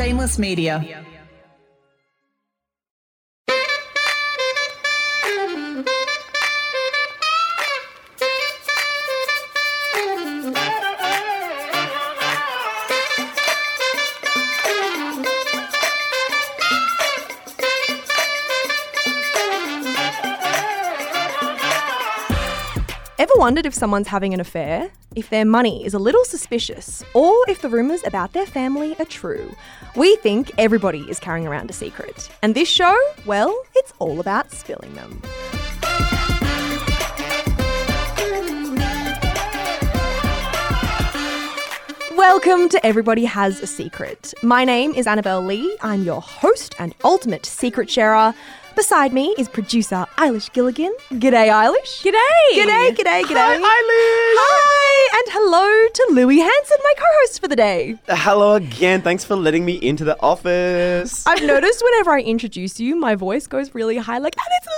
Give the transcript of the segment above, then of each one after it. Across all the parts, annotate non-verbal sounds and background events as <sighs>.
Shameless Media. Wondered if someone's having an affair? If their money is a little suspicious? Or if the rumours about their family are true? We think everybody is carrying around a secret. And this show, well, it's all about spilling them. Welcome to Everybody Has a Secret. My name is Annabelle Lee. I'm your host and ultimate secret sharer. Beside me is producer Eilish Gilligan. G'day, Eilish. G'day. G'day, g'day, g'day. Hi, Eilish. Hi, and hello to Louis Hanson, my co-host for the day. Uh, hello again. Thanks for letting me into the office. I've noticed whenever I introduce you, my voice goes really high, like, and it's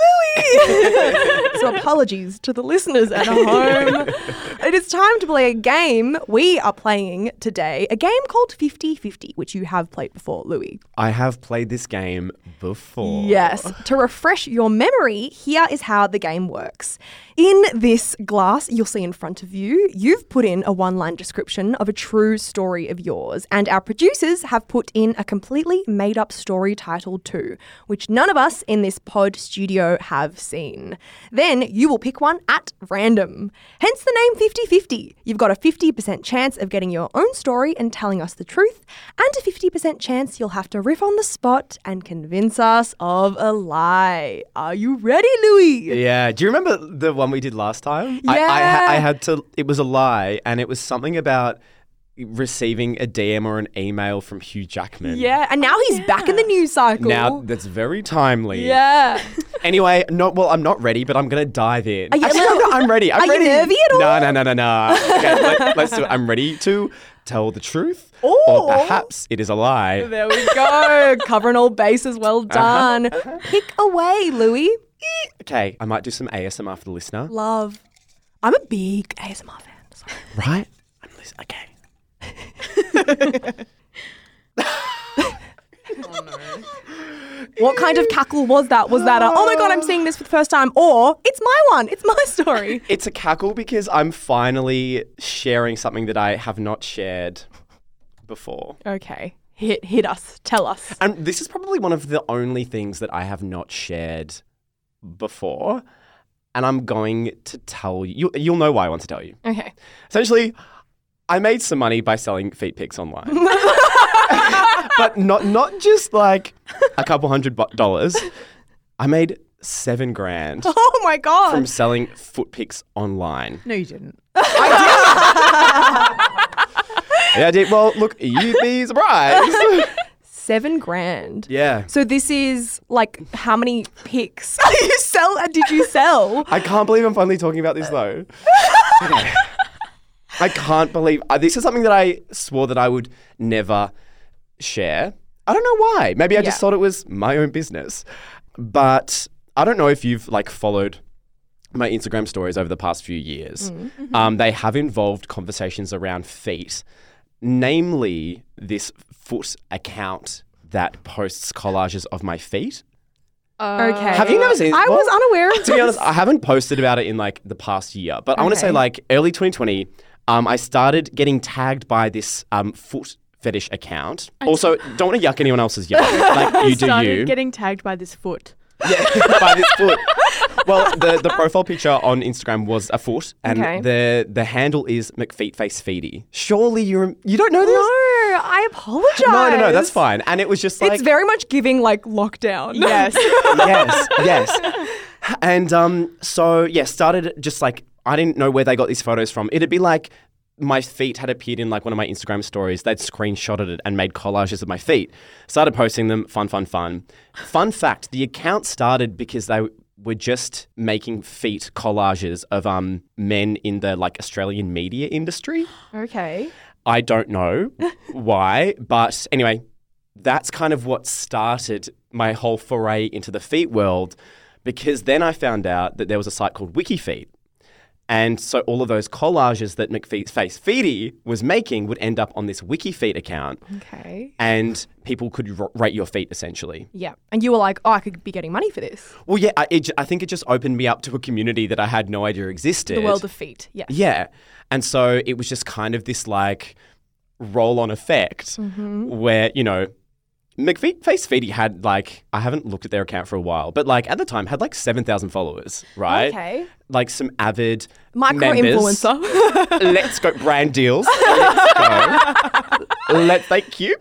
Louis. <laughs> so apologies to the listeners at home. <laughs> it is time to play a game we are playing today, a game called 50-50, which you have played before, Louis. I have played this game before. Yes. To refresh your memory, here is how the game works. In this glass you'll see in front of you, you've put in a one line description of a true story of yours, and our producers have put in a completely made up story titled too, which none of us in this pod studio have seen. Then you will pick one at random. Hence the name 50 50. You've got a 50% chance of getting your own story and telling us the truth, and a 50% chance you'll have to riff on the spot and convince us of a lie. Are you ready, Louis? Yeah. Do you remember the one we did last time? I, I, Yeah. I had to, it was a lie, and it was something about receiving a DM or an email from Hugh Jackman. Yeah, and now oh, he's back in the news cycle. Now that's very timely. yeah. <laughs> Anyway, no, well, I'm not ready, but I'm gonna dive in. Are you- Actually, no, no, I'm ready. I'm Are you ready. nervy at No, all? no, no, no, no. <laughs> Okay, let, us do it. I'm ready to tell the truth, Ooh. or perhaps it is a lie. There we go. <laughs> Covering all bases. Well uh-huh. done. Uh-huh. Pick away, Louis. Okay, I might do some ASMR for the listener. Love. I'm a big ASMR fan. Sorry. Right? I'm listening. Okay. <laughs> Oh, What kind of cackle was that? Was that a, oh my god, I'm seeing this for the first time? Or, it's my one. It's my <laughs> story. It's a cackle because I'm finally sharing something that I have not shared before. Okay. Hit, hit us. Tell us. And this is probably one of the only things that I have not shared before. And I'm going to tell you, you you'll know why I want to tell you. Okay. Essentially, I made some money by selling feet pics online. <laughs> but not not just like a couple hundred bu- dollars. I made seven grand <laughs> Oh my god. from selling foot pics online. No, you didn't. <laughs> Yeah, I did. Well, look, you'd be surprised. Seven grand. yeah. So this is like how many pics <laughs> you sell? uh, Did you sell? I can't believe I'm finally talking about this though. Okay. I can't believe uh, this is something that I swore that I would never share. I don't know why. Maybe I just thought it was my own business. But I don't know if you've like followed my Instagram stories over the past few years. Um, they have involved conversations around feet, namely this foot account that posts collages of my feet. Okay. Have you never seen? I well, was unaware of to be honest, I haven't posted about it in like the past year, but I want to say like early 2020, um, I started getting tagged by this um, foot fetish account. Also, don't want to yuck anyone else's yuck. <laughs> Like you do Started you. getting tagged by this foot. yeah, <laughs> by this foot. Well, the, the profile picture on Instagram was a foot, and Okay. the the handle is McFeetFaceFeedy. Surely you you don't know this? No. I apologize. No, no, no, that's fine. And it was just like It's very much giving like lockdown. Yes. <laughs> yes, yes. And um, so yeah, started just like I didn't know where they got these photos from. It'd be like my feet had appeared in like one of my Instagram stories. They'd screenshotted it and made collages of my feet. Started posting them. Fun, fun, fun. Fun fact: the account started because they were just making feet collages of um men in the like Australian media industry. Okay. I don't know <laughs> why, but anyway, that's kind of what started my whole foray into the feet world because then I found out that there was a site called WikiFeet. And so all of those collages that McFeet Face Feedy was making would end up on this WikiFeet account, Okay. and people could r- rate your feet essentially. Yeah. And you were like, oh, I could be getting money for this. Well, yeah, I, it, I think it just opened me up to a community that I had no idea existed. The world of feet. Yeah. Yeah. And so it was just kind of this like roll on effect Mm-hmm. where, you know, McFeet Face Feedy had like, I haven't looked at their account for a while, but like at the time had like 7,000 followers, right? Okay. Like some avid Micro members. influencer. <laughs> Let's go brand deals. Let's go. Let's thank you.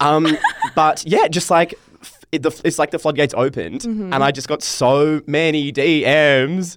Um, but yeah, just like it, the, it's like the floodgates opened, Mm-hmm. and I just got so many DMs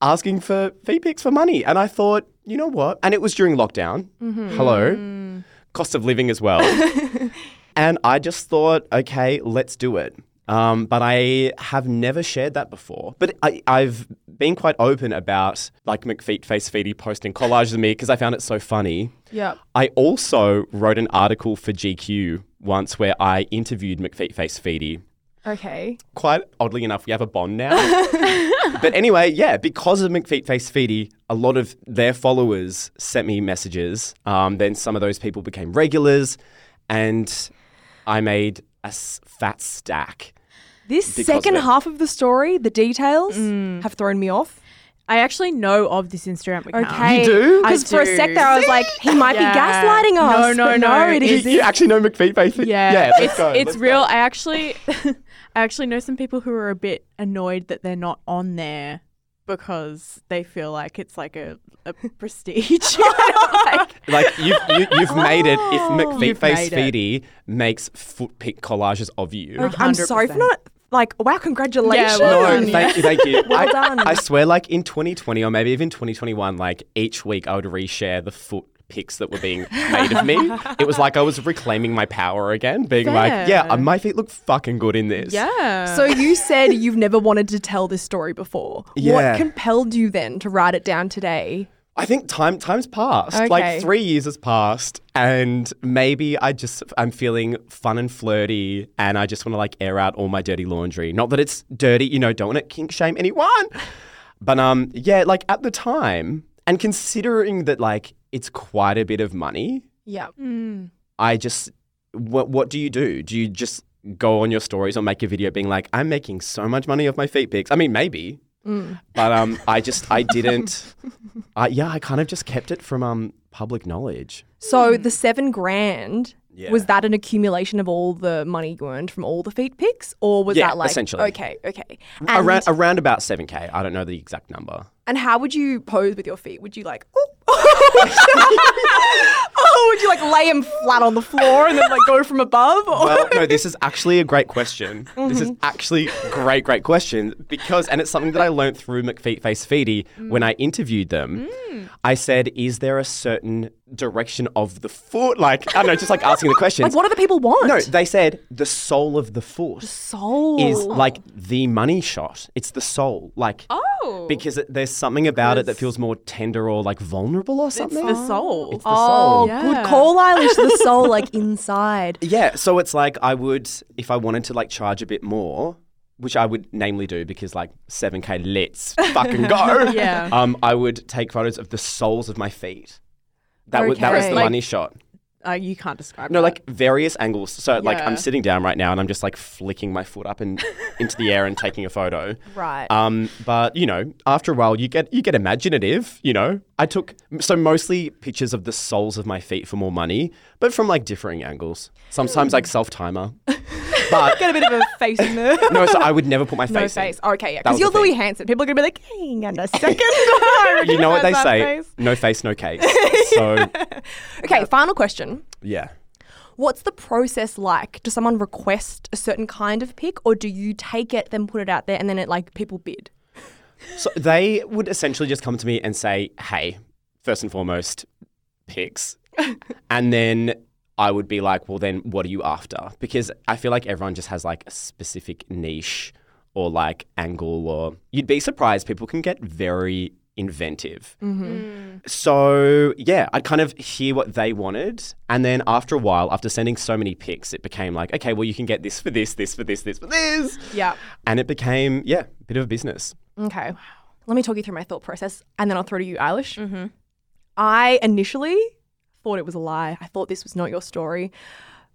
asking for feed pics for money, and I thought, you know what? And it was during lockdown. Mm-hmm. Hello, cost of living as well. <laughs> and I just thought, okay, let's do it. Um, but I have never shared that before. But I, I've been quite open about like McFeet Face Feedy posting collages of me because I found it so funny. yeah. I also wrote an article for GQ once where I interviewed McFeet Face Feedy. Okay. Quite oddly enough, we have a bond now. <laughs> but anyway, yeah, because of McFeet Face Feedy, a lot of their followers sent me messages. Um, then some of those people became regulars, and I made a s- fat stack. This Because second of it. half of the story, the details mm. have thrown me off. I actually know of this Instagram account. Okay. You do? I Because for a sec there, I was like, he might Yeah. be gaslighting us. No, no, but no, it it is. You, you actually know McFeet Face Feedy? Yeah, yeah let's it's go, it's let's real. go. I actually, <laughs> I actually know some people who are a bit annoyed that they're not on there because they feel like it's like a, a prestige. <laughs> like, <laughs> Like you've you, you've made it. If oh. McFeet Oh. Face. Feedy makes foot pic collages of you. Okay, I'm sorry for not, like, wow, congratulations. well No, done. thank you, thank you. Well I, done. I swear, like in 2020 or maybe even 2021, like each week I would reshare the foot pics that were being made of me. It was like I was reclaiming my power again, being like, yeah, uh, my feet look fucking good in this. yeah. So you said you've never wanted to tell this story before. Yeah. What compelled you then to write it down today? I think time time's passed. Okay. Like three years has passed, and maybe I just I'm feeling fun and flirty, and I just want to like air out all my dirty laundry. Not that it's dirty, you know. Don't want to kink shame anyone, but um, yeah, like at the time, and considering that like it's quite a bit of money, Yeah. I just what what do you do? Do you just go on your stories or make a video being like, I'm making so much money off my feet pics? I mean, maybe. But um, I just I <laughs> didn't. I, yeah, I kind of just kept it from um public knowledge. So the seven grand. Yeah. Was that an accumulation of all the money you earned from all the feet pics, or was Yeah, that like essentially. okay, okay? And, around around about seven k. I don't know the exact number. and how would you pose with your feet? Would you like, oh, <laughs> Oh, would you like lay him flat on the floor and then like go from above? Or? Well, no, this is actually a great question. This is mm-hmm. actually great, great question because, and it's something that I learned through McFeet Face Feedy mm. when I interviewed them. Mm. I said, "Is there a certain direction of the foot?" Like, I don't know, just like asking the questions. like, what do the people want? No, they said the sole of the foot soul is like the money shot. It's the soul, like oh, because it, there's something about it that feels more tender or like vulnerable or something. the soul. It's the Oh, soul. Yeah. good call, Eilish. The soul, like inside. <laughs> Yeah, so it's like I would if I wanted to like charge a bit more, which I would namely do because like 7k let's fucking go. <laughs> Yeah. Um I would take photos of the soles of my feet. That was that was Okay. the Like- money shot. Uh, you can't describe. It. No, that. like various angles. So like Yeah. I'm sitting down right now and I'm just like flicking my foot up and <laughs> into the air and taking a photo. Right. Um, but you know, after a while, you get you get imaginative. You know, I took so mostly pictures of the soles of my feet for more money, but from like differing angles. Sometimes like self timer. <laughs> But Get a bit of a face in there. no, so I would never put my No face. in. face. Oh, okay, yeah. That Because was you're Louis thing. Hanson. People are going to be like, hang on a second. <laughs> You know what they say? face. No face, no case. <laughs> So Okay, final question. yeah. What's the process like? Does someone request a certain kind of pic or do you take it, then put it out there and then it like people bid? So they would essentially just come to me and say, "Hey, first and foremost, pics," <laughs> and then I would be like, "Well, then what are you after?" Because I feel like everyone just has like a specific niche or like angle, or you'd be surprised. People can get very inventive. So yeah, I'd kind of hear what they wanted, and then after a while, after sending so many pics, it became like, okay, well, you can get this for this, this for this, this for this, Yeah. and it became yeah, a bit of a business. Okay. Let me talk you through my thought process and then I'll throw to you, Eilish. Mm-hmm. I initially thought it was a lie. I thought this was not your story.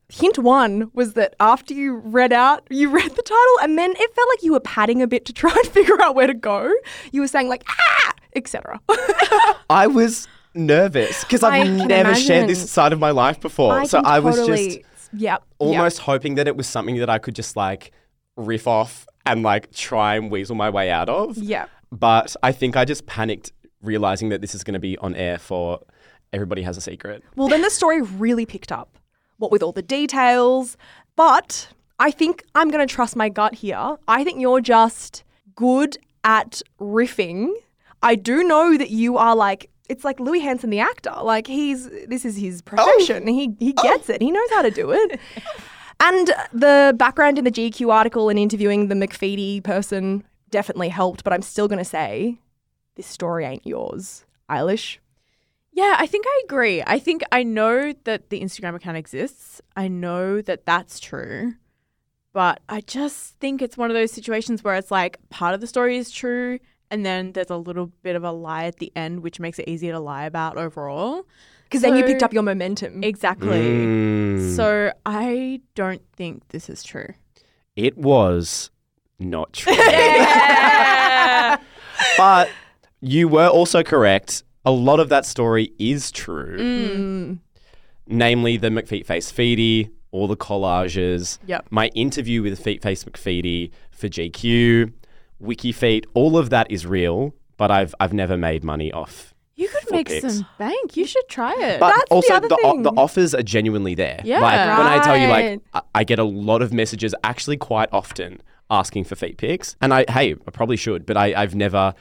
Hint one was that after you read out, you <laughs> read the title, and then it felt like you were padding a bit to try <laughs> and figure out where to go. You were saying like ah, etc. <laughs> I was nervous because I I've never shared this side of my life before. so can I was just yep, almost hoping that it was something that I could just like riff off and like try and weasel my way out of. yep. yep. But I think I just panicked realizing that this is going to be on air for Everybody Has a Secret. Well, then the story really picked up. What with all the details, but I think I'm going to trust my gut here. I think you're just good at riffing. I do know that you are like it's like Louis Hanson the actor. Like he's this is his oh. profession. He he oh. gets it. He knows how to do it. <laughs> and the background in the GQ article and interviewing the McFeedy person definitely helped, but I'm still going to say this story ain't yours. Eilish. Yeah, I think I agree. I think I know that the Instagram account exists. I know that that's true. But I just think it's one of those situations where it's like part of the story is true and then there's a little bit of a lie at the end which makes it easier to lie about overall. Because then you picked up your momentum. Exactly. Mm. So I don't think this is true. it was not <laughs> true. but you were also correct. A lot of that story is true. Mm. namely the McFeet Face Feedy, all the collages, Yep. my interview with Feet Face McFeedy for GQ, WikiFeet, all of that is real, but I've I've never made money off. You could make pics. some bank. You should try it. But That's the also other the, o- the offers are genuinely there. Yeah. Like when I tell you like I, I get a lot of messages actually quite often asking for feet pics. And I hey, I probably should, but I, I've never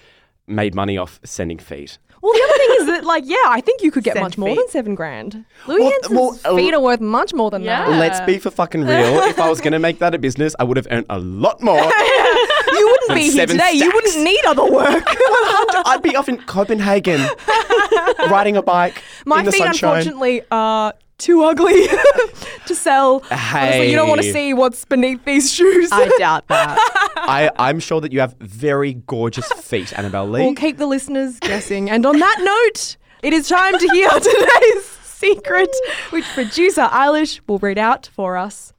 made money off sending feet. Well, the other thing is that, like, yeah, I think you could get Send much more feet. than seven grand. Louis Well, Hanson's well, uh, feet are worth much more than Yeah. that. Let's be for fucking real. if I was going to make that a business, I would have earned a lot more. <laughs> You wouldn't Than be here seven today. You stacks. wouldn't need other work. <laughs> I'd be off in Copenhagen <laughs> riding a bike My in the feet, sunshine. unfortunately, are too ugly <laughs> to sell. Honestly, you don't want to see what's beneath these shoes. I doubt that. <laughs> I, I'm sure that you have very gorgeous feet, Annabelle Lee. We'll keep the listeners guessing. And on that note, it is time to hear <laughs> today's secret, which producer Eilish will read out for us.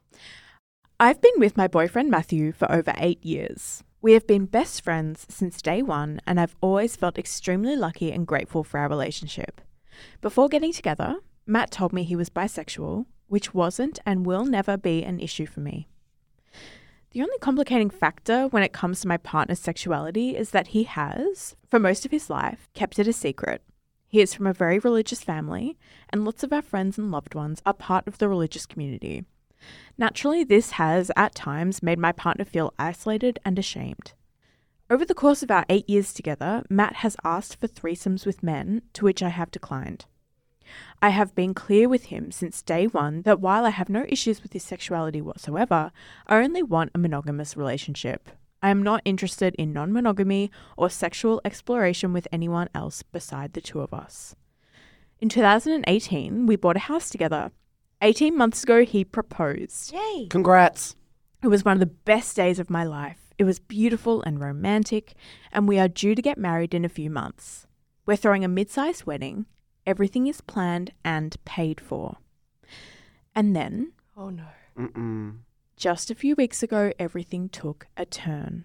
I've been with my boyfriend Matthew for over eight years. We have been best friends since day one, and I've always felt extremely lucky and grateful for our relationship. Before getting together, Matt told me he was bisexual, which wasn't and will never be an issue for me. The only complicating factor when it comes to my partner's sexuality is that he has, for most of his life, kept it a secret. He is from a very religious family, and lots of our friends and loved ones are part of the religious community. Naturally, this has, at times, made my partner feel isolated and ashamed. Over the course of our eight years together, Matt has asked for threesomes with men, to which I have declined. I have been clear with him since day one that while I have no issues with his sexuality whatsoever, I only want a monogamous relationship. I am not interested in non monogamy or sexual exploration with anyone else beside the two of us. In 2018, we bought a house together. 18 months ago, he proposed. Yay. Congrats. It was one of the best days of my life. It was beautiful and romantic, and we are due to get married in a few months. We're throwing a mid sized wedding. Everything is planned and paid for. And then, Oh no. Mm-mm. just a few weeks ago, everything took a turn.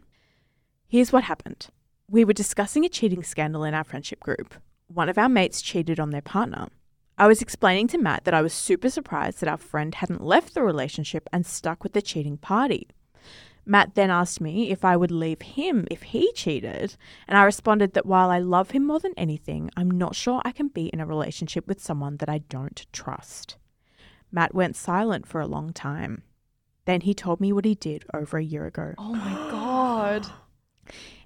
Here's what happened we were discussing a cheating scandal in our friendship group. One of our mates cheated on their partner. I was explaining to Matt that I was super surprised that our friend hadn't left the relationship and stuck with the cheating party. Matt then asked me if I would leave him if he cheated, and I responded that while I love him more than anything, I'm not sure I can be in a relationship with someone that I don't trust. Matt went silent for a long time. Then he told me what he did over a year ago. Oh my god. <gasps>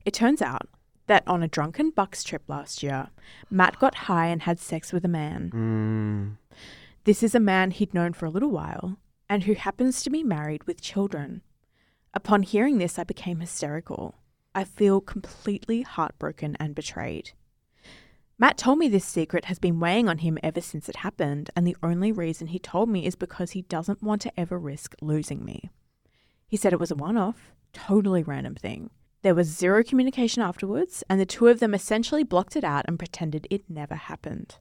It turns out that on a drunken Bucks trip last year, Matt got high and had sex with a man. Mm. This is a man he'd known for a little while and who happens to be married with children. Upon hearing this, I became hysterical. I feel completely heartbroken and betrayed. Matt told me this secret has been weighing on him ever since it happened, and the only reason he told me is because he doesn't want to ever risk losing me. He said it was a one off, totally random thing. There was zero communication afterwards, and the two of them essentially blocked it out and pretended it never happened.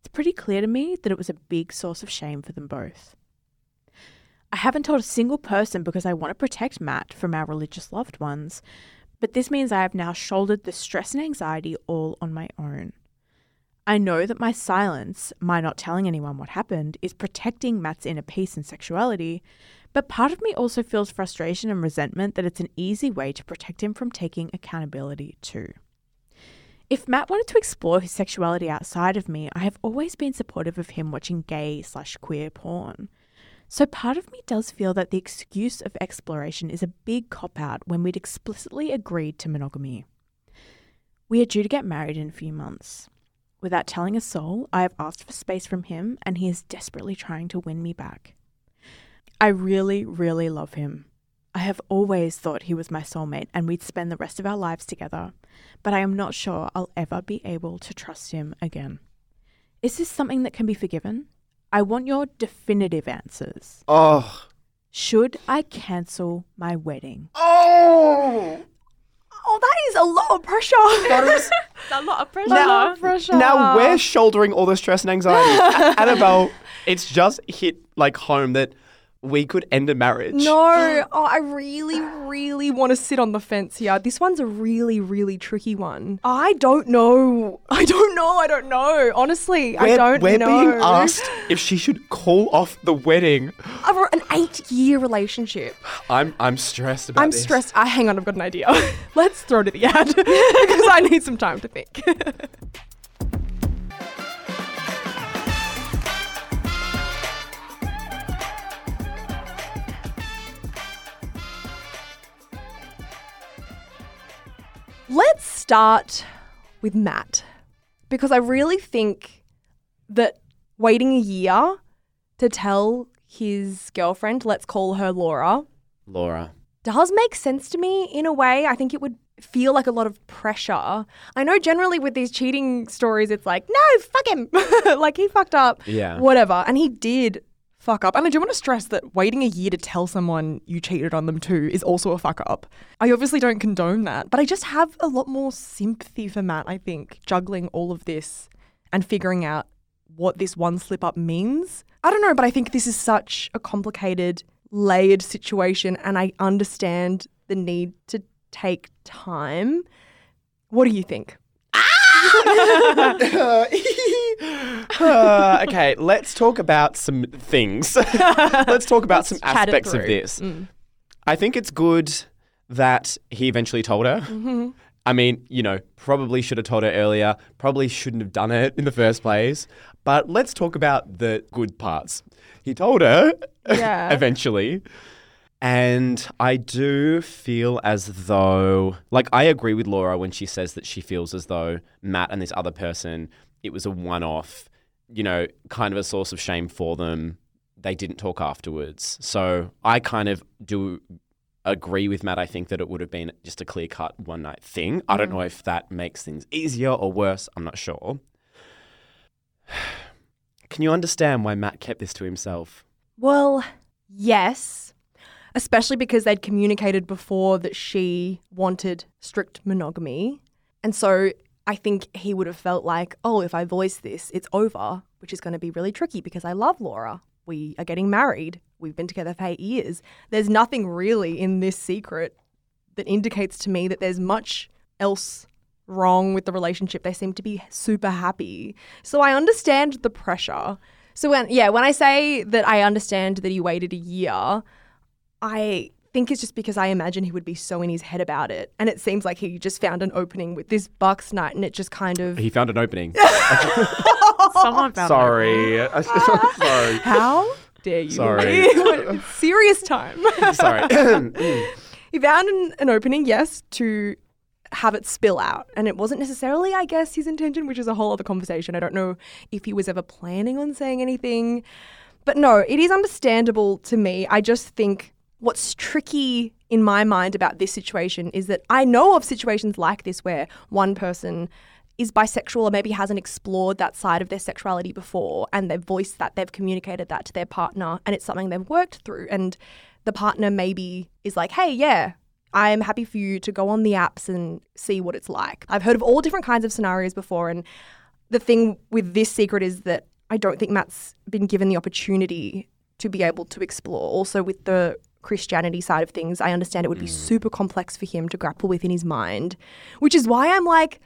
It's pretty clear to me that it was a big source of shame for them both. I haven't told a single person because I want to protect Matt from our religious loved ones, but this means I have now shouldered the stress and anxiety all on my own. I know that my silence, my not telling anyone what happened, is protecting Matt's inner peace and sexuality, but part of me also feels frustration and resentment that it's an easy way to protect him from taking accountability too. If Matt wanted to explore his sexuality outside of me, I have always been supportive of him watching gay slash queer porn. So part of me does feel that the excuse of exploration is a big cop out when we'd explicitly agreed to monogamy. We are due to get married in a few months. Without telling a soul, I have asked for space from him, and he is desperately trying to win me back. I really, really love him. I have always thought he was my soulmate and we'd spend the rest of our lives together, but I am not sure I'll ever be able to trust him again. Is this something that can be forgiven? I want your definitive answers. Oh. Should I cancel my wedding? Oh. Oh, that is a lot of pressure. a <laughs> lot of pressure. Now, pressure. Now we're shouldering all the stress and anxiety. A- <laughs> Annabelle, it's just hit like home that we could end a marriage. No, <gasps> oh, I really, really want to sit on the fence here. This one's a really, really tricky one. I don't know. <laughs> I don't know. I don't know. Honestly, I We're, don't know. we're know. being <laughs> asked if she should call off the wedding. Over an eight-year relationship. I'm I'm stressed about I'm this. stressed. I hang on. I've got an idea. <laughs> Let's throw to the ad because I need some time to think. Let's start with Matt because I really think that waiting a year to tell his girlfriend, let's call her Laura, Laura. does make sense to me in a way. I think it would feel like a lot of pressure. I know generally with these cheating stories, it's like, no, fuck him. <laughs> like he fucked up. Yeah. Whatever. And he did fuck up. And I do want to stress that waiting a year to tell someone you cheated on them too is also a fuck up. I obviously don't condone that, but I just have a lot more sympathy for Matt, I think, juggling all of this and figuring out what this one slip up means. I don't know, but I think this is such a complicated, layered situation, and I understand the need to take time. What do you think? Uh, <laughs> okay, let's talk about some things. <laughs> let's talk about some chat it aspects of through. this. Mm. I think it's good that he eventually told her. Mm-hmm. I mean, you know, probably should have told her earlier, probably shouldn't have done it in the first place. But let's talk about the good parts. He told her Yeah. <laughs> eventually. And I do feel as though, like, I agree with Laura when she says that she feels as though Matt and this other person, it was a one off, you know, kind of a source of shame for them. They didn't talk afterwards. So I kind of do agree with Matt. I think that it would have been just a clear cut one night thing. I don't mm. know if that makes things easier or worse. I'm not sure. <sighs> Can you understand why Matt kept this to himself? Well, yes. Especially because they'd communicated before that she wanted strict monogamy. And so I think he would have felt like, oh, if I voice this, it's over, which is going to be really tricky because I love Laura. We are getting married. We've been together for eight years. There's nothing really in this secret that indicates to me that there's much else wrong with the relationship. They seem to be super happy. So I understand the pressure. So when yeah, when I say that I understand that he waited a year, I think it's just because I imagine he would be so in his head about it. And it seems like he just found an opening with this Bucks night and it just kind of He found an opening. <laughs> Someone found Sorry. <laughs> Sorry. How dare you? Sorry. <laughs> Serious time. Sorry. <clears throat> he found an, an opening, yes, to have it spill out. And it wasn't necessarily, I guess, his intention, which is a whole other conversation. I don't know if he was ever planning on saying anything. But no, it is understandable to me. I just think what's tricky in my mind about this situation is that I know of situations like this where one person is bisexual or maybe hasn't explored that side of their sexuality before and they've voiced that, they've communicated that to their partner and it's something they've worked through. And the partner maybe is like, hey, yeah, I'm happy for you to go on the apps and see what it's like. I've heard of all different kinds of scenarios before, and the thing with this secret is that I don't think Matt's been given the opportunity to be able to explore. Also, with the Christianity side of things, I understand it would be super complex for him to grapple with in his mind, which is why I'm like,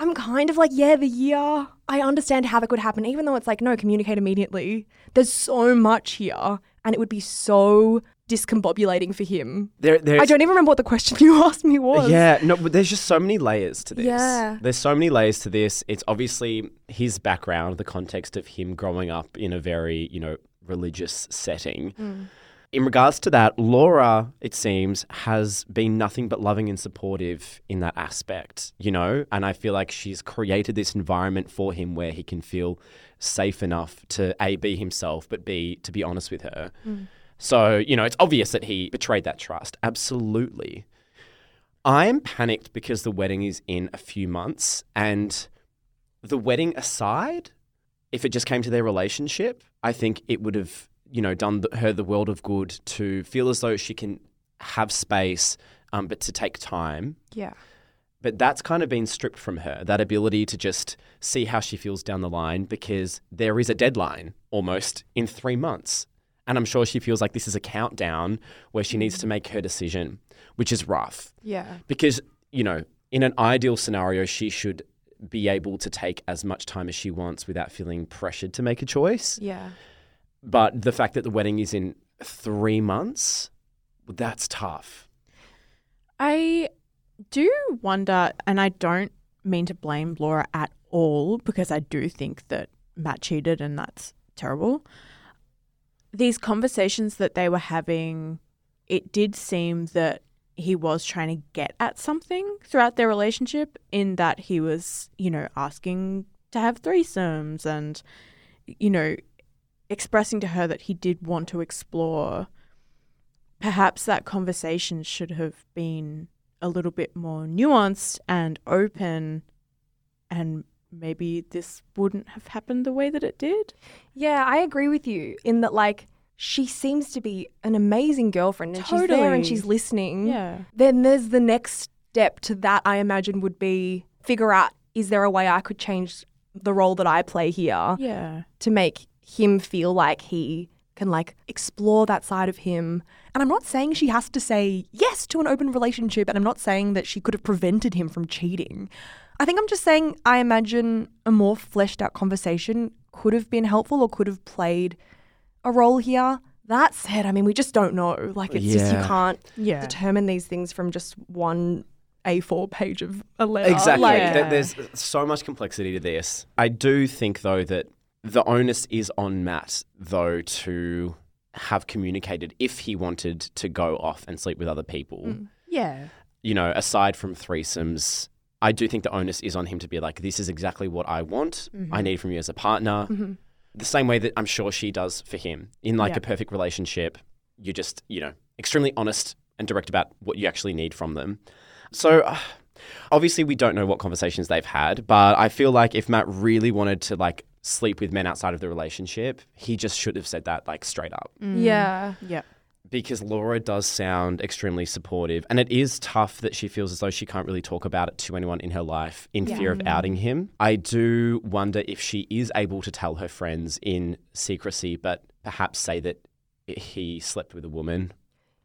I'm kind of like, yeah, the year. I understand how that could happen, even though it's like, no, communicate immediately. There's so much here, and it would be so discombobulating for him. There, I don't even remember what the question <laughs> you asked me was. Yeah, no, but there's just so many layers to this. Yeah. There's so many layers to this. It's obviously his background, the context of him growing up in a very, you know, religious setting. Mm. In regards to that, Laura, it seems, has been nothing but loving and supportive in that aspect, you know? And I feel like she's created this environment for him where he can feel safe enough to A, be himself, but B, to be honest with her. Mm. So, you know, it's obvious that he betrayed that trust. Absolutely. I am panicked because the wedding is in a few months. And the wedding aside, if it just came to their relationship, I think it would have, you know, done th- her the world of good to feel as though she can have space, um, but to take time. Yeah. But that's kind of been stripped from her, that ability to just see how she feels down the line because there is a deadline almost in three months. And I'm sure she feels like this is a countdown where she needs to make her decision, which is rough Yeah. because, you know, in an ideal scenario, she should be able to take as much time as she wants without feeling pressured to make a choice. Yeah. But the fact that the wedding is in three months, that's tough. I do wonder, and I don't mean to blame Laura at all because I do think that Matt cheated and that's terrible. These conversations that they were having, it did seem that he was trying to get at something throughout their relationship, in that he was, you know, asking to have threesomes and, you know, expressing to her that he did want to explore perhaps that conversation should have been a little bit more nuanced and open and maybe this wouldn't have happened the way that it did. Yeah, I agree with you in that, like, she seems to be an amazing girlfriend and she's there Totally. and she's listening. Yeah. Then there's the next step to that, I imagine, would be figure out is there a way I could change the role that I play here Yeah. to make him feel like he can like explore that side of him. And I'm not saying she has to say yes to an open relationship and I'm not saying that she could have prevented him from cheating. I think I'm just saying I imagine a more fleshed out conversation could have been helpful or could have played a role here. That said, I mean, we just don't know. Like, it's just you can't Yeah. determine these things from just one A4 page of a letter. Exactly. Like, Yeah. There's so much complexity to this. I do think, though, that the onus is on Matt, though, to have communicated if he wanted to go off and sleep with other people. Mm. Yeah. You know, aside from threesomes, I do think the onus is on him to be like, this is exactly what I want. I mm-hmm. need from you as a partner. Mm-hmm. The same way that I'm sure she does for him. In like Yeah. a perfect relationship, you're just, you know, extremely honest and direct about what you actually need from them. So uh, obviously we don't know what conversations they've had, but I feel like if Matt really wanted to like sleep with men outside of the relationship, he just should have said that like straight up. Mm. yeah. Yeah. Because Laura does sound extremely supportive, and it is tough that she feels as though she can't really talk about it to anyone in her life in fear of mm. outing him. I do wonder if she is able to tell her friends in secrecy, but perhaps say that he slept with a woman.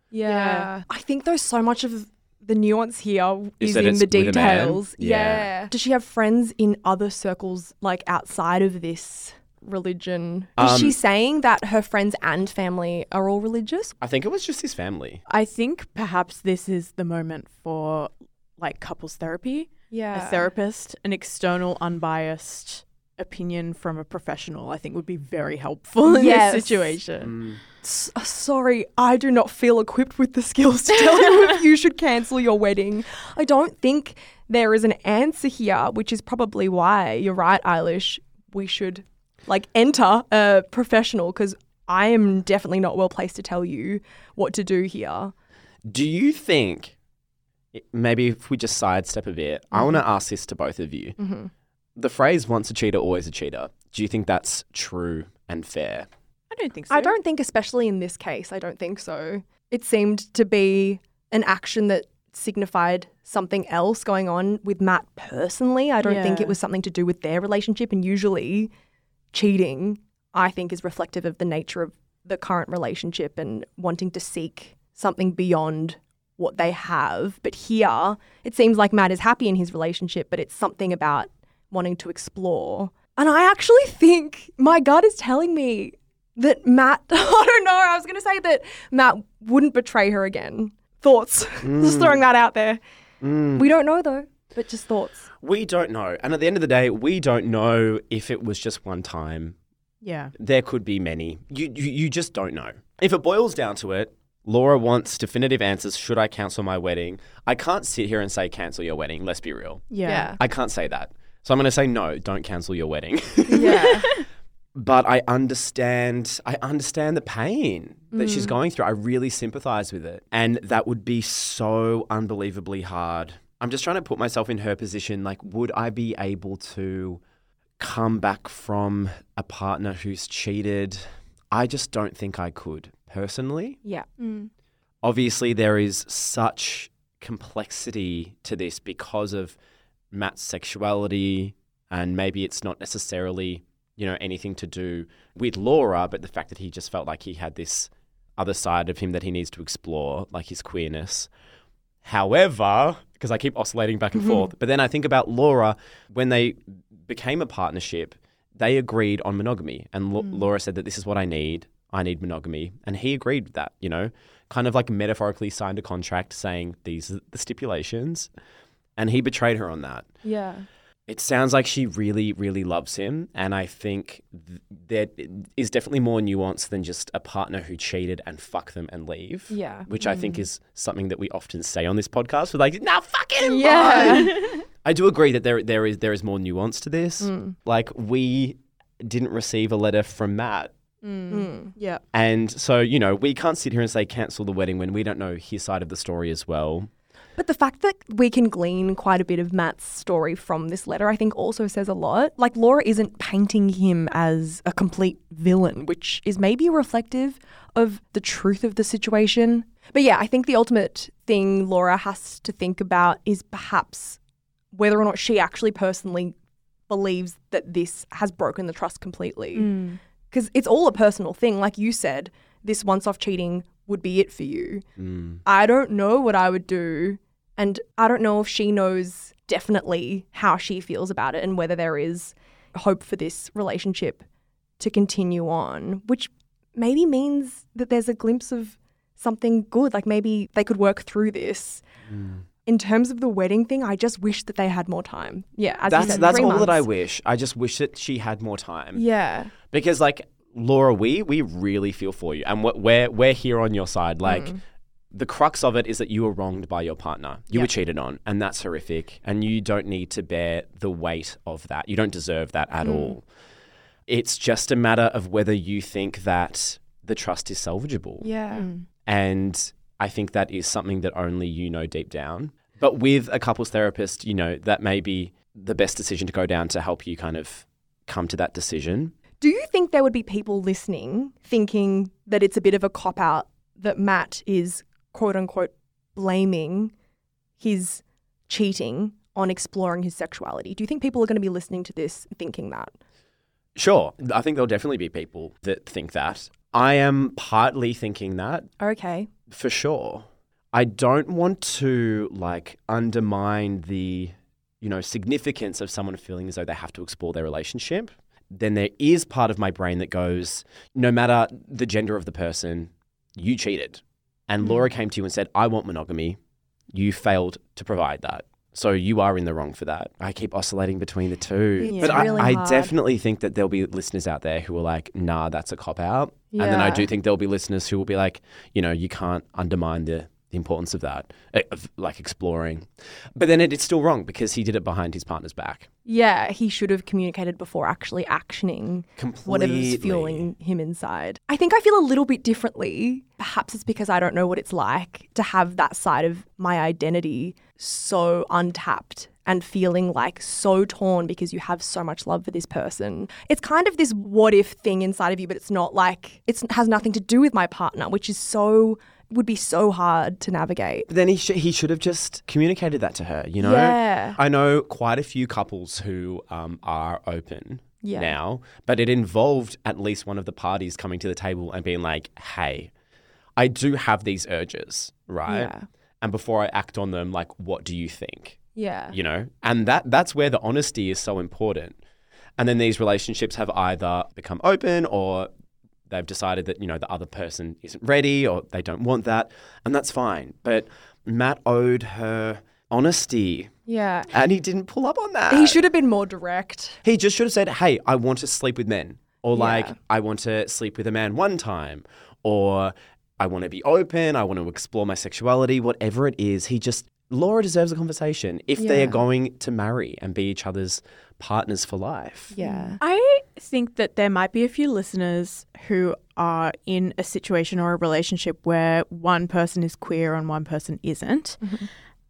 Yeah. I think there's so much of the nuance here Is is, in the with a man? details. Yeah. Yeah. Does she have friends in other circles, like outside of this religion? Is Um, she saying that her friends and family are all religious? I think it was just his family. I think perhaps this is the moment for like couples therapy. Yeah. A therapist, an external, unbiased opinion from a professional, I think would be very helpful in Yes. this situation. Mm. S- uh, sorry, I do not feel equipped with the skills to tell you if you should cancel your wedding. I don't think there is an answer here, which is probably why you're right, Eilish. We should like enter a professional because I am definitely not well placed to tell you what to do here. Do you think, maybe if we just sidestep a bit, I want to ask this to both of you. Mm-hmm. The phrase once a cheater, always a cheater, do you think that's true and fair? I don't think so. I don't think, especially in this case, I don't think so. It seemed to be an action that signified something else going on with Matt personally. I don't think it was something to do with their relationship. And usually, cheating, I think, is reflective of the nature of the current relationship and wanting to seek something beyond what they have. But here, it seems like Matt is happy in his relationship, but it's something about wanting to explore. And I actually think my gut is telling me that Matt, <laughs> I don't know, I was going to say that Matt wouldn't betray her again. Thoughts. <laughs> just mm. throwing that out there. Mm. We don't know though, but just thoughts. We don't know. And at the end of the day, we don't know if it was just one time. Yeah. There could be many. You, you, you just don't know. If it boils down to it, Laura wants definitive answers. Should I cancel my wedding? I can't sit here and say cancel your wedding. Let's be real. Yeah. I can't say that. So I'm going to say no, don't cancel your wedding. <laughs> Yeah. but I understand I understand the pain that she's mm. going through. I really sympathize with it. And that would be so unbelievably hard. I'm just trying to put myself in her position like would I be able to come back from a partner who's cheated? I just don't think I could personally. Yeah. Mm. Obviously there is such complexity to this because of Matt's sexuality and maybe it's not necessarily you know anything to do with Laura but the fact that he just felt like he had this other side of him that he needs to explore like his queerness. However because I keep oscillating back and mm-hmm. forth but then I think about Laura when they became a partnership they agreed on monogamy. And Lo- mm. Laura said that this is what I need. I need monogamy. And he agreed with that you know? Kind of like metaphorically signed a contract saying these are the stipulations and he betrayed her on that Yeah. it sounds like she really, really loves him. And I think th- there is definitely more nuance than just a partner who cheated and fuck them and leave. Yeah. Which I think mm. is something that we often say on this podcast. We're like, nah, fuck him. Yeah. <laughs> I do agree that there, there is there is more nuance to this. Mm. Like we didn't receive a letter from Matt. Mm. mm. Yeah. And so, you know, we can't sit here and say cancel the wedding when we don't know his side of the story as well. But the fact that we can glean quite a bit of Matt's story from this letter, I think also says a lot. Like, Laura isn't painting him as a complete villain, which is maybe reflective of the truth of the situation. But yeah, I think the ultimate thing Laura has to think about is perhaps whether or not she actually personally believes that this has broken the trust completely. Mm. Because it's all a personal thing. Like you said, this once off cheating would be it for you. Mm. I don't know what I would do. And I don't know if she knows definitely how she feels about it and whether there is hope for this relationship to continue on, which maybe means that there's a glimpse of something good. Like maybe they could work through this. In terms of the wedding thing, I just wish that they had more time. Yeah, as That's said, that's all that I wish. I just wish that she had more time. Yeah. because like Laura, we we really feel for you, and we're we're here on your side. Like Mm. The crux of it is that you were wronged by your partner. You were cheated on, and that's horrific. And you don't need to bear the weight of that. You don't deserve that Mm. at all. It's just a matter of whether you think that the trust is salvageable. Yeah. And I think that is something that only you know deep down. But with a couples therapist, you know, that may be the best decision to go down to help you kind of come to that decision. Do you think there would be people listening thinking that it's a bit of a cop out that Matt is quote unquote blaming his cheating on exploring his sexuality? Do you think people are going to be listening to this thinking that? Sure. I think there'll definitely be people that think that. I am partly thinking that Okay. for sure. I don't want to like undermine the, you know, significance of someone feeling as though they have to explore their relationship. Then there is part of my brain that goes, no matter the gender of the person, you cheated. And hmm. Laura came to you and said, I want monogamy. You failed to provide that. So you are in the wrong for that. I keep oscillating between the two. It's but I, really I definitely think that there'll be listeners out there who are like, nah, that's a cop out. And then I do think there'll be listeners who will be like, you know, you can't undermine the, the importance of that, eh, of like exploring. But then it, it's still wrong because he did it behind his partner's back. Yeah, he should have communicated before actually actioning whatever's Completely. fueling him inside. I think I feel a little bit differently. Perhaps it's because I don't know what it's like to have that side of my identity so untapped and feeling like so torn because you have so much love for this person. It's kind of this what if thing inside of you, but it's not like it has nothing to do with my partner, which is so would be so hard to navigate. But then he sh- he should have just communicated that to her. You know. Yeah. I know quite a few couples who um, are open Yeah. now, but it involved at least one of the parties coming to the table and being like, "Hey, I do have these urges, right? Yeah. And before I act on them, like, what do you think?" Yeah. you know and that that's where the honesty is so important and then these relationships have either become open or they've decided that you know the other person isn't ready or they don't want that and that's fine but matt owed her honesty Yeah. and he didn't pull up on that He should have been more direct. he just should have said hey i want to sleep with men or like Yeah. i want to sleep with a man one time or i want to be open i want to explore my sexuality whatever it is he just laura deserves a conversation if they are going to marry and be each other's partners for life Yeah. Mm. I think that there might be a few listeners who are in a situation or a relationship where one person is queer and one person isn't. Mm-hmm.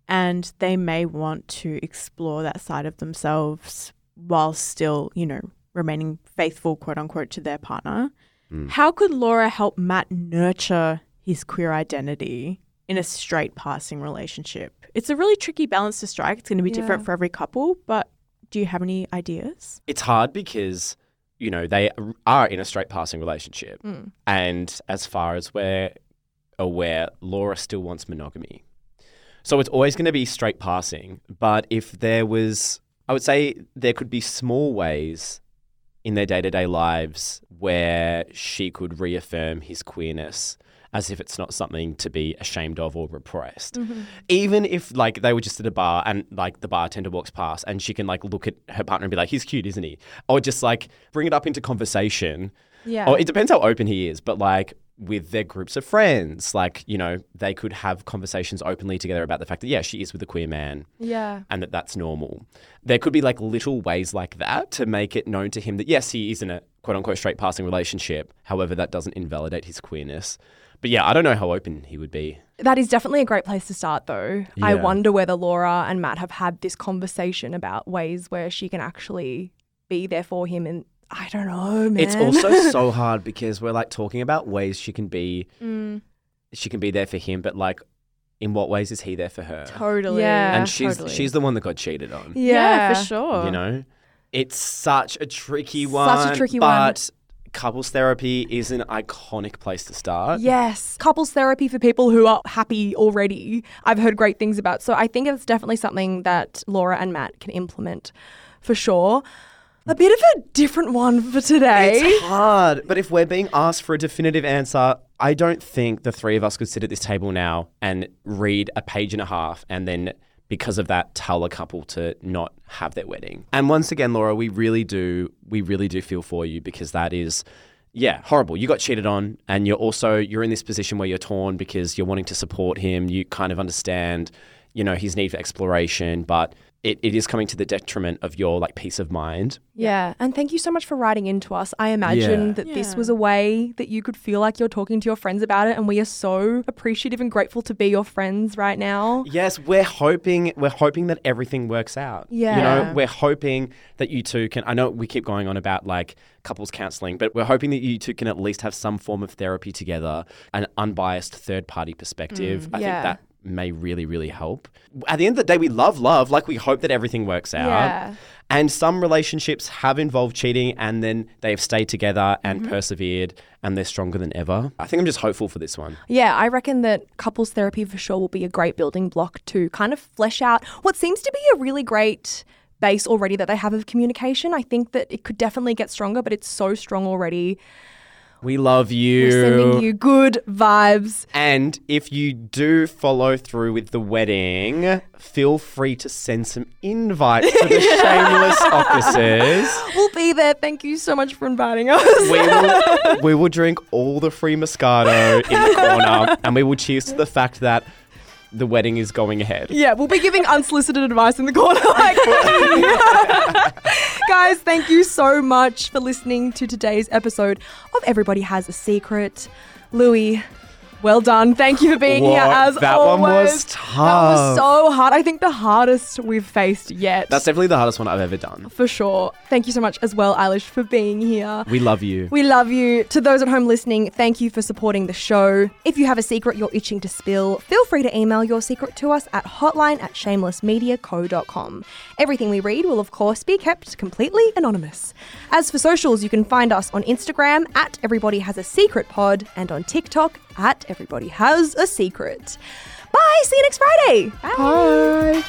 And they may want to explore that side of themselves while still, you know, remaining faithful, quote unquote, to their partner. Mm. How could Laura help Matt nurture his queer identity in a straight passing relationship? It's a really tricky balance to strike. It's going to be different for every couple, but do you have any ideas? it's hard because you know they are in a straight passing relationship. Mm. And as far as we're aware laura still wants monogamy. So it's always going to be straight passing. But if there was i would say there could be small ways in their day-to-day lives where she could reaffirm his queerness as if it's not something to be ashamed of or repressed. Mm-hmm. Even if like they were just at a bar and like the bartender walks past and she can like look at her partner and be like he's cute isn't he? Or just like bring it up into conversation. Yeah. or it depends how open he is but like with their groups of friends like you know they could have conversations openly together about the fact that yeah she is with a queer man yeah. and that that's normal. There could be like little ways like that to make it known to him that yes he is in a quote unquote straight passing relationship. However that doesn't invalidate his queerness but yeah i don't know how open he would be That is definitely a great place to start, though. I wonder whether Laura and Matt have had this conversation about ways where she can actually be there for him. And I don't know, man. It's also <laughs> so hard because we're like talking about ways she can be Mm. she can be there for him, but like in what ways is he there for her? Totally. Yeah. and she's totally. she's the one that got cheated on. yeah. Yeah, for sure. You know? It's such a tricky one. Such a one. tricky one. but couples therapy is an iconic place to start. Yes, couples therapy for people who are happy already. I've heard great things about. So I think it's definitely something that Laura and Matt can implement for sure. A bit of a different one for today. It's hard, but if we're being asked for a definitive answer, I don't think the three of us could sit at this table now and read a page and a half and then because of that tell a couple to not have their wedding. And once again, Laura, we really do we really do feel for you because that is yeah, horrible. You got cheated on and you're also you're in this position where you're torn because you're wanting to support him. You kind of understand, you know, his need for exploration, but it, it is coming to the detriment of your like peace of mind. Yeah, and thank you so much for writing into us. I imagine Yeah. that this was a way that you could feel like you're talking to your friends about it, and we are so appreciative and grateful to be your friends right now. Yes, we're hoping we're hoping that everything works out. Yeah. You know, we're hoping that you two can I know we keep going on about like couples counseling, but we're hoping that you two can at least have some form of therapy together, an unbiased third party perspective. Mm. I yeah. think that may really, really help. At the end of the day, we love love. Like we hope that everything works out. Yeah. And some relationships have involved cheating and then they've stayed together and Mm-hmm. persevered and they're stronger than ever. I think I'm just hopeful for this one. Yeah, I reckon that couples therapy for sure will be a great building block to kind of flesh out what seems to be a really great base already that they have of communication. I think that it could definitely get stronger, but it's so strong already. We love you. We're sending you good vibes. And if you do follow through with the wedding, feel free to send some invites to the <laughs> shameless officers. We'll be there. Thank you so much for inviting us. We will, <laughs> we will drink all the free Moscato in the corner and we will cheers to the fact that the wedding is going ahead. Yeah, we'll be giving unsolicited advice in the corner. <laughs> Like, <laughs> guys, thank you so much for listening to today's episode of Everybody Has a Secret. Louis, Well done. Thank you for being here as That always. one was tough. That was so hard. I think the hardest we've faced yet. That's definitely the hardest one I've ever done. for sure. Thank you so much as well, Eilish, for being here. We love you. We love you. To those at home listening, thank you for supporting the show. If you have a secret you're itching to spill, feel free to email your secret to us at hotline at shamelessmediaco.com. Everything we read will, of course, be kept completely anonymous. As for socials, you can find us on Instagram at Everybody Has a Secret Pod and on TikTok at Everybody Has a Secret. Bye. See you next Friday. Bye.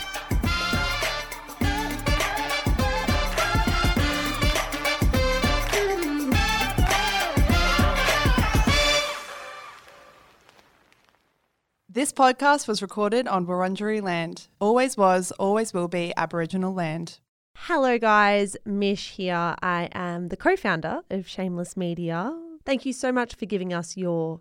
This podcast was recorded on Wurundjeri land. Always was, always will be Aboriginal land. Hello, guys. Mish here. I am the co founder of Shameless Media. Thank you so much for giving us your